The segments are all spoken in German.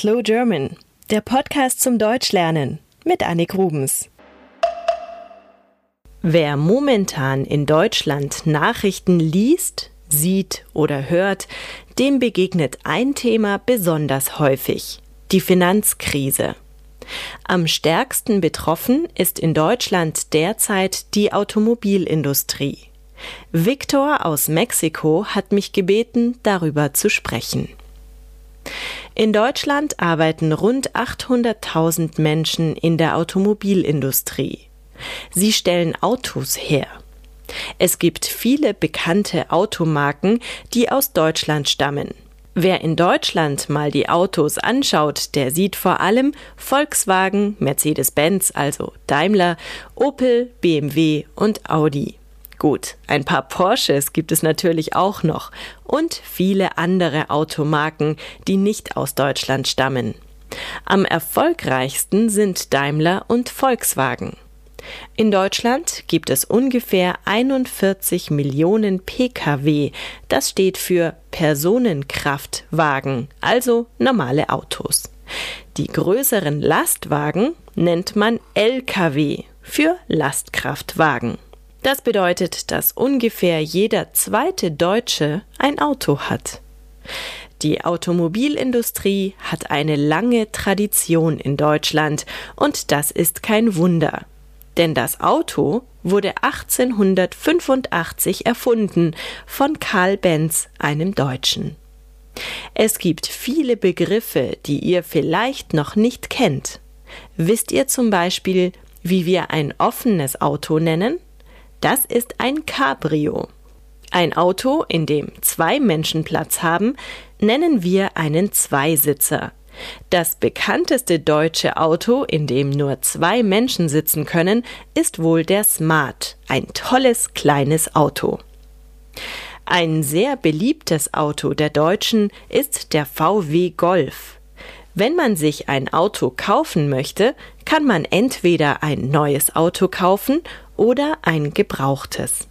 Slow German, der Podcast zum Deutschlernen mit Annik Rubens. Wer momentan in Deutschland Nachrichten liest, sieht oder hört, dem begegnet ein Thema besonders häufig, die Finanzkrise. Am stärksten betroffen ist in Deutschland derzeit die Automobilindustrie. Victor aus Mexiko hat mich gebeten, darüber zu sprechen. In Deutschland arbeiten rund 800.000 Menschen in der Automobilindustrie. Sie stellen Autos her. Es gibt viele bekannte Automarken, die aus Deutschland stammen. Wer in Deutschland mal die Autos anschaut, der sieht vor allem Volkswagen, Mercedes-Benz, also Daimler, Opel, BMW und Audi. Gut, ein paar Porsches gibt es natürlich auch noch und viele andere Automarken, die nicht aus Deutschland stammen. Am erfolgreichsten sind Daimler und Volkswagen. In Deutschland gibt es ungefähr 41 Millionen Pkw. Das steht für Personenkraftwagen, also normale Autos. Die größeren Lastwagen nennt man Lkw für Lastkraftwagen. Das bedeutet, dass ungefähr jeder zweite Deutsche ein Auto hat. Die Automobilindustrie hat eine lange Tradition in Deutschland und das ist kein Wunder. Denn das Auto wurde 1885 erfunden von Karl Benz, einem Deutschen. Es gibt viele Begriffe, die ihr vielleicht noch nicht kennt. Wisst ihr zum Beispiel, wie wir ein offenes Auto nennen? Das ist ein Cabrio. Ein Auto, in dem zwei Menschen Platz haben, nennen wir einen Zweisitzer. Das bekannteste deutsche Auto, in dem nur zwei Menschen sitzen können, ist wohl der Smart, ein tolles kleines Auto. Ein sehr beliebtes Auto der Deutschen ist der VW Golf. Wenn man sich ein Auto kaufen möchte, kann man entweder ein neues Auto kaufen oder ein gebrauchtes.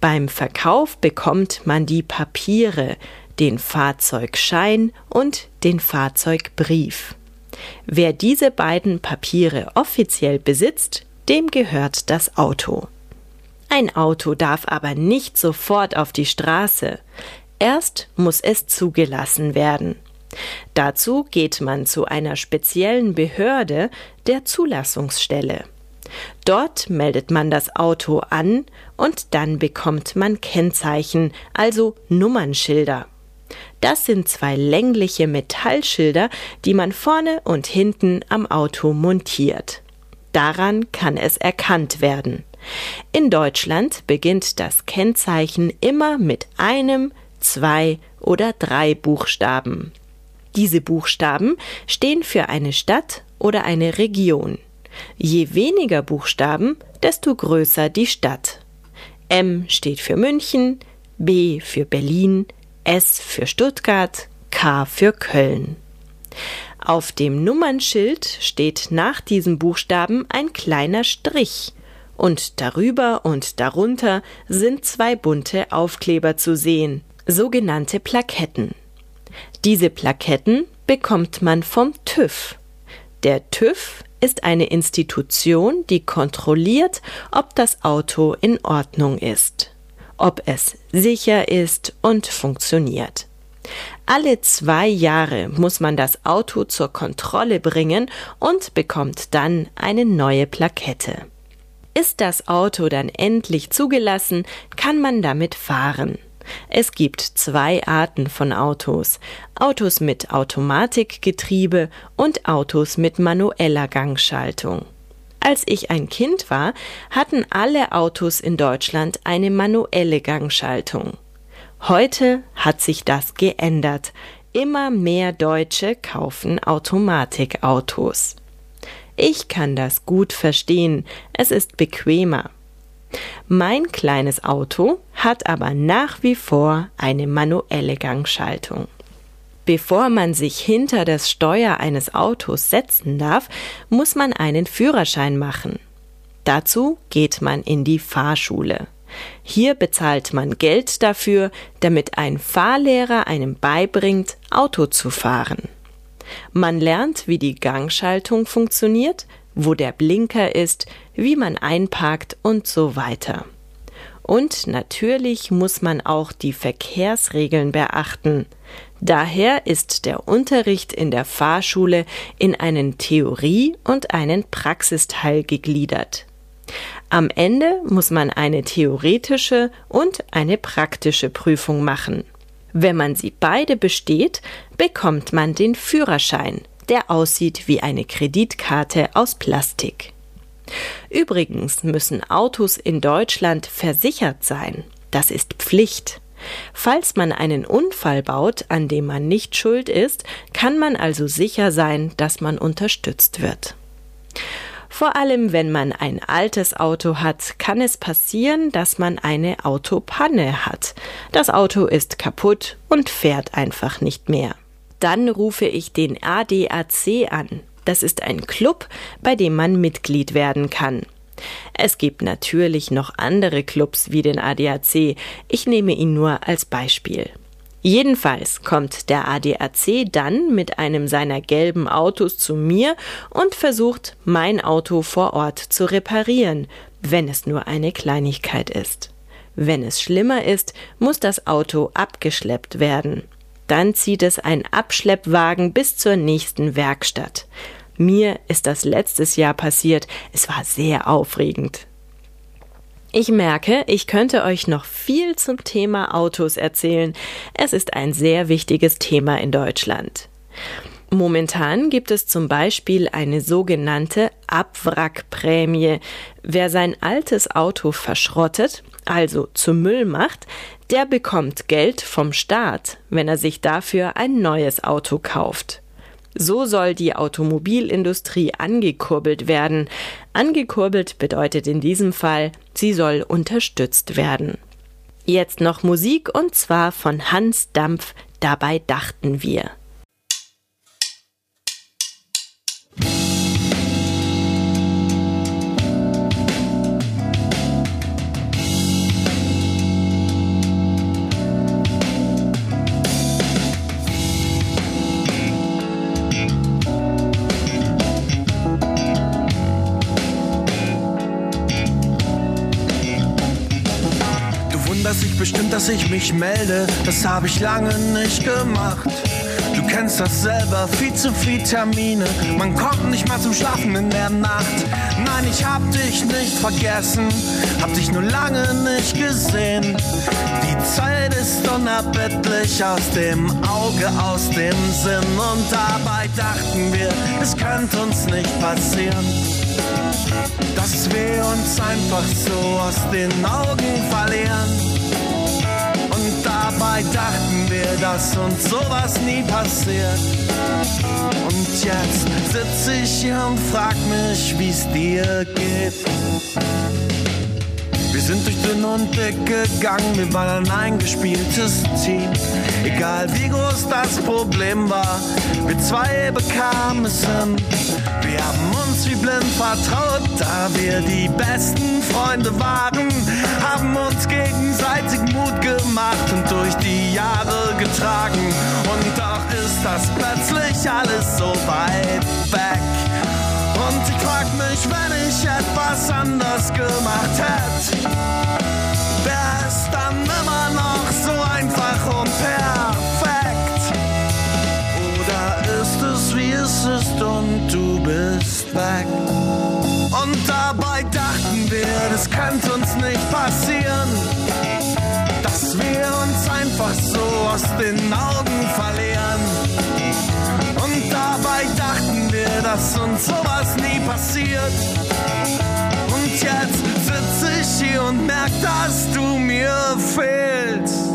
Beim Verkauf bekommt man die Papiere, den Fahrzeugschein und den Fahrzeugbrief. Wer diese beiden Papiere offiziell besitzt, dem gehört das Auto. Ein Auto darf aber nicht sofort auf die Straße. Erst muss es zugelassen werden. Dazu geht man zu einer speziellen Behörde der Zulassungsstelle. Dort meldet man das Auto an und dann bekommt man Kennzeichen, also Nummernschilder. Das sind zwei längliche Metallschilder, die man vorne und hinten am Auto montiert. Daran kann es erkannt werden. In Deutschland beginnt das Kennzeichen immer mit einem, zwei oder drei Buchstaben. Diese Buchstaben stehen für eine Stadt oder eine Region. Je weniger Buchstaben, desto größer die Stadt. M steht für München, B für Berlin, S für Stuttgart, K für Köln. Auf dem Nummernschild steht nach diesem Buchstaben ein kleiner Strich und darüber und darunter sind zwei bunte Aufkleber zu sehen, sogenannte Plaketten. Diese Plaketten bekommt man vom TÜV. Der TÜV ist eine Institution, die kontrolliert, ob das Auto in Ordnung ist, ob es sicher ist und funktioniert. Alle zwei Jahre muss man das Auto zur Kontrolle bringen und bekommt dann eine neue Plakette. Ist das Auto dann endlich zugelassen, kann man damit fahren. Es gibt zwei Arten von Autos. Autos mit Automatikgetriebe und Autos mit manueller Gangschaltung. Als ich ein Kind war, hatten alle Autos in Deutschland eine manuelle Gangschaltung. Heute hat sich das geändert. Immer mehr Deutsche kaufen Automatikautos. Ich kann das gut verstehen, es ist bequemer. Mein kleines Auto hat aber nach wie vor eine manuelle Gangschaltung. Bevor man sich hinter das Steuer eines Autos setzen darf, muss man einen Führerschein machen. Dazu geht man in die Fahrschule. Hier bezahlt man Geld dafür, damit ein Fahrlehrer einem beibringt, Auto zu fahren. Man lernt, wie die Gangschaltung funktioniert, wo der Blinker ist, wie man einparkt und so weiter. Und natürlich muss man auch die Verkehrsregeln beachten. Daher ist der Unterricht in der Fahrschule in einen Theorie- und einen Praxisteil gegliedert. Am Ende muss man eine theoretische und eine praktische Prüfung machen. Wenn man sie beide besteht, bekommt man den Führerschein, der aussieht wie eine Kreditkarte aus Plastik. Übrigens müssen Autos in Deutschland versichert sein. Das ist Pflicht. Falls man einen Unfall baut, an dem man nicht schuld ist, kann man also sicher sein, dass man unterstützt wird. Vor allem, wenn man ein altes Auto hat, kann es passieren, dass man eine Autopanne hat. Das Auto ist kaputt und fährt einfach nicht mehr. Dann rufe ich den ADAC an. Das ist ein Club, bei dem man Mitglied werden kann. Es gibt natürlich noch andere Clubs wie den ADAC. Ich nehme ihn nur als Beispiel. Jedenfalls kommt der ADAC dann mit einem seiner gelben Autos zu mir und versucht, mein Auto vor Ort zu reparieren, wenn es nur eine Kleinigkeit ist. Wenn es schlimmer ist, muss das Auto abgeschleppt werden. Dann zieht es ein Abschleppwagen bis zur nächsten Werkstatt. Mir ist das letztes Jahr passiert. Es war sehr aufregend. Ich merke, ich könnte euch noch viel zum Thema Autos erzählen. Es ist ein sehr wichtiges Thema in Deutschland. Momentan gibt es zum Beispiel eine sogenannte Abwrackprämie. Wer sein altes Auto verschrottet, also zu Müll macht, der bekommt Geld vom Staat, wenn er sich dafür ein neues Auto kauft. So soll die Automobilindustrie angekurbelt werden. Angekurbelt bedeutet in diesem Fall, sie soll unterstützt werden. Jetzt noch Musik und zwar von Hans Dampf, dabei dachten wir. Bestimmt, dass ich mich melde. Das habe ich lange nicht gemacht. Du kennst das selber, viel zu viel Termine. Man kommt nicht mal zum Schlafen in der Nacht. Nein, ich hab dich nicht vergessen, hab dich nur lange nicht gesehen. Die Zeit ist unerbittlich aus dem Auge, aus dem Sinn. Und dabei dachten wir, es könnte uns nicht passieren. Dass wir uns einfach so aus den Augen verlieren. Dabei dachten wir, dass uns sowas nie passiert. Und jetzt sitze ich hier und frag mich, wie's dir geht. Sind durch dünn und dick gegangen, wir waren ein eingespieltes Team. Egal wie groß das Problem war, wir zwei bekamen es hin. Wir haben uns wie blind vertraut, da wir die besten Freunde waren, haben uns gegenseitig Mut gemacht und durch die Jahre getragen. Und doch ist das plötzlich alles so weit weg. Und ich frag mich, wenn ich etwas anders gemacht hätte, Und jetzt sitze ich hier und merk, dass du mir fehlst.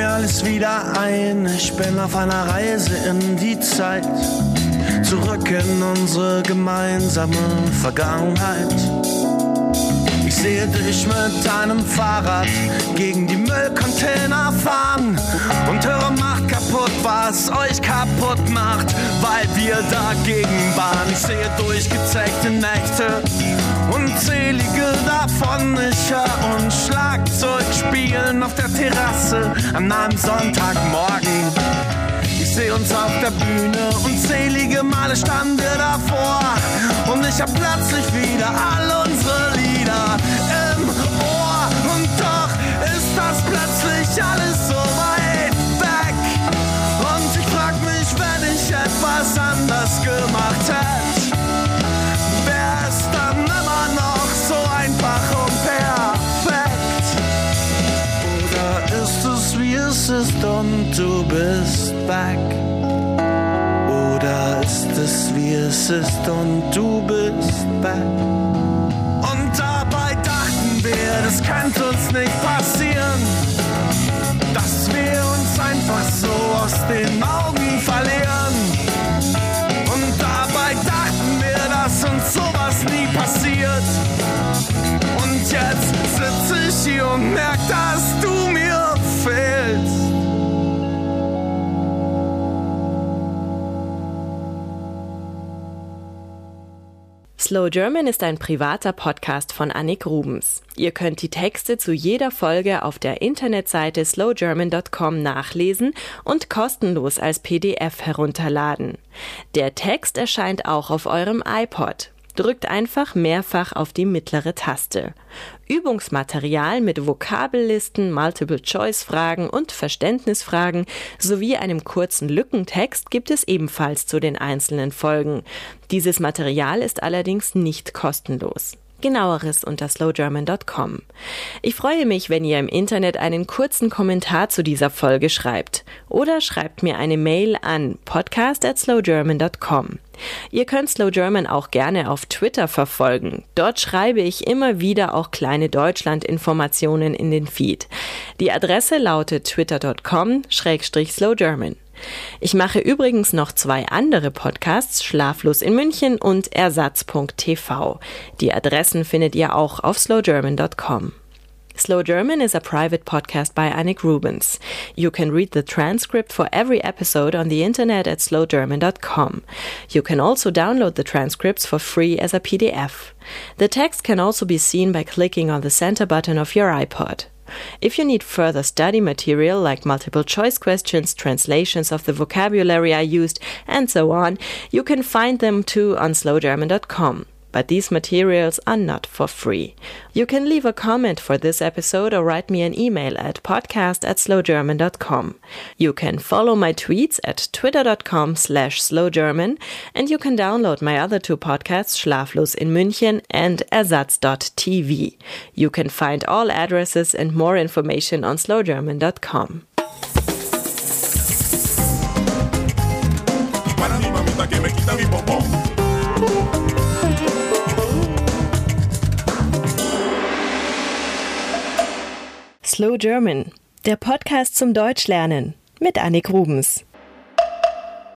Alles wieder ein. Ich bin auf einer Reise in die Zeit. Zurück in unsere gemeinsame Vergangenheit. Ich sehe dich mit deinem Fahrrad gegen die Müllcontainer fahren und höre macht kaputt, was euch kaputt macht, weil wir dagegen waren. Ich sehe durchgezeigte Nächte, unzählige davon. Ich höre und Schlagzeug spielen auf der Terrasse an einem Sonntagmorgen. Ich sehe uns auf der Bühne, unzählige Male standen wir davor. Und ich hab plötzlich wieder all unsere Lieder plötzlich alles so weit weg. Und ich frag mich, wenn ich etwas anders gemacht hätte, wäre es dann immer noch so einfach und perfekt. Oder ist es wie es ist und du bist back? Oder ist es wie es ist und du bist back? Und dabei dachten wir, das könnte uns nicht passieren, so aus den Slow German ist ein privater Podcast von Annik Rubens. Ihr könnt die Texte zu jeder Folge auf der Internetseite slowgerman.com nachlesen und kostenlos als PDF herunterladen. Der Text erscheint auch auf eurem iPod. Drückt einfach mehrfach auf die mittlere Taste. Übungsmaterial mit Vokabellisten, Multiple-Choice-Fragen und Verständnisfragen sowie einem kurzen Lückentext gibt es ebenfalls zu den einzelnen Folgen. Dieses Material ist allerdings nicht kostenlos. Genaueres unter slowgerman.com. Ich freue mich, wenn ihr im Internet einen kurzen Kommentar zu dieser Folge schreibt oder schreibt mir eine Mail an podcast@slowgerman.com. Ihr könnt Slow German auch gerne auf Twitter verfolgen. Dort schreibe ich immer wieder auch kleine Deutschland-Informationen in den Feed. Die Adresse lautet twitter.com-slowgerman. Ich mache übrigens noch zwei andere Podcasts, Schlaflos in München und Ersatz.tv. Die Adressen findet ihr auch auf slowgerman.com. Slow German is a private podcast by Annik Rubens. You can read the transcript for every episode on the internet at slowgerman.com. You can also download the transcripts for free as a PDF. The text can also be seen by clicking on the center button of your iPod. If you need further study material like multiple choice questions, translations of the vocabulary I used, and so on, you can find them too on slowgerman.com. But these materials are not for free. You can leave a comment for this episode or write me an email at podcast at slowgerman.com. You can follow my tweets at twitter.com slash slowgerman and you can download my other two podcasts, Schlaflos in München and Ersatz.tv. You can find all addresses and more information on slowgerman.com. Slow German, der Podcast zum Deutschlernen mit Annik Rubens.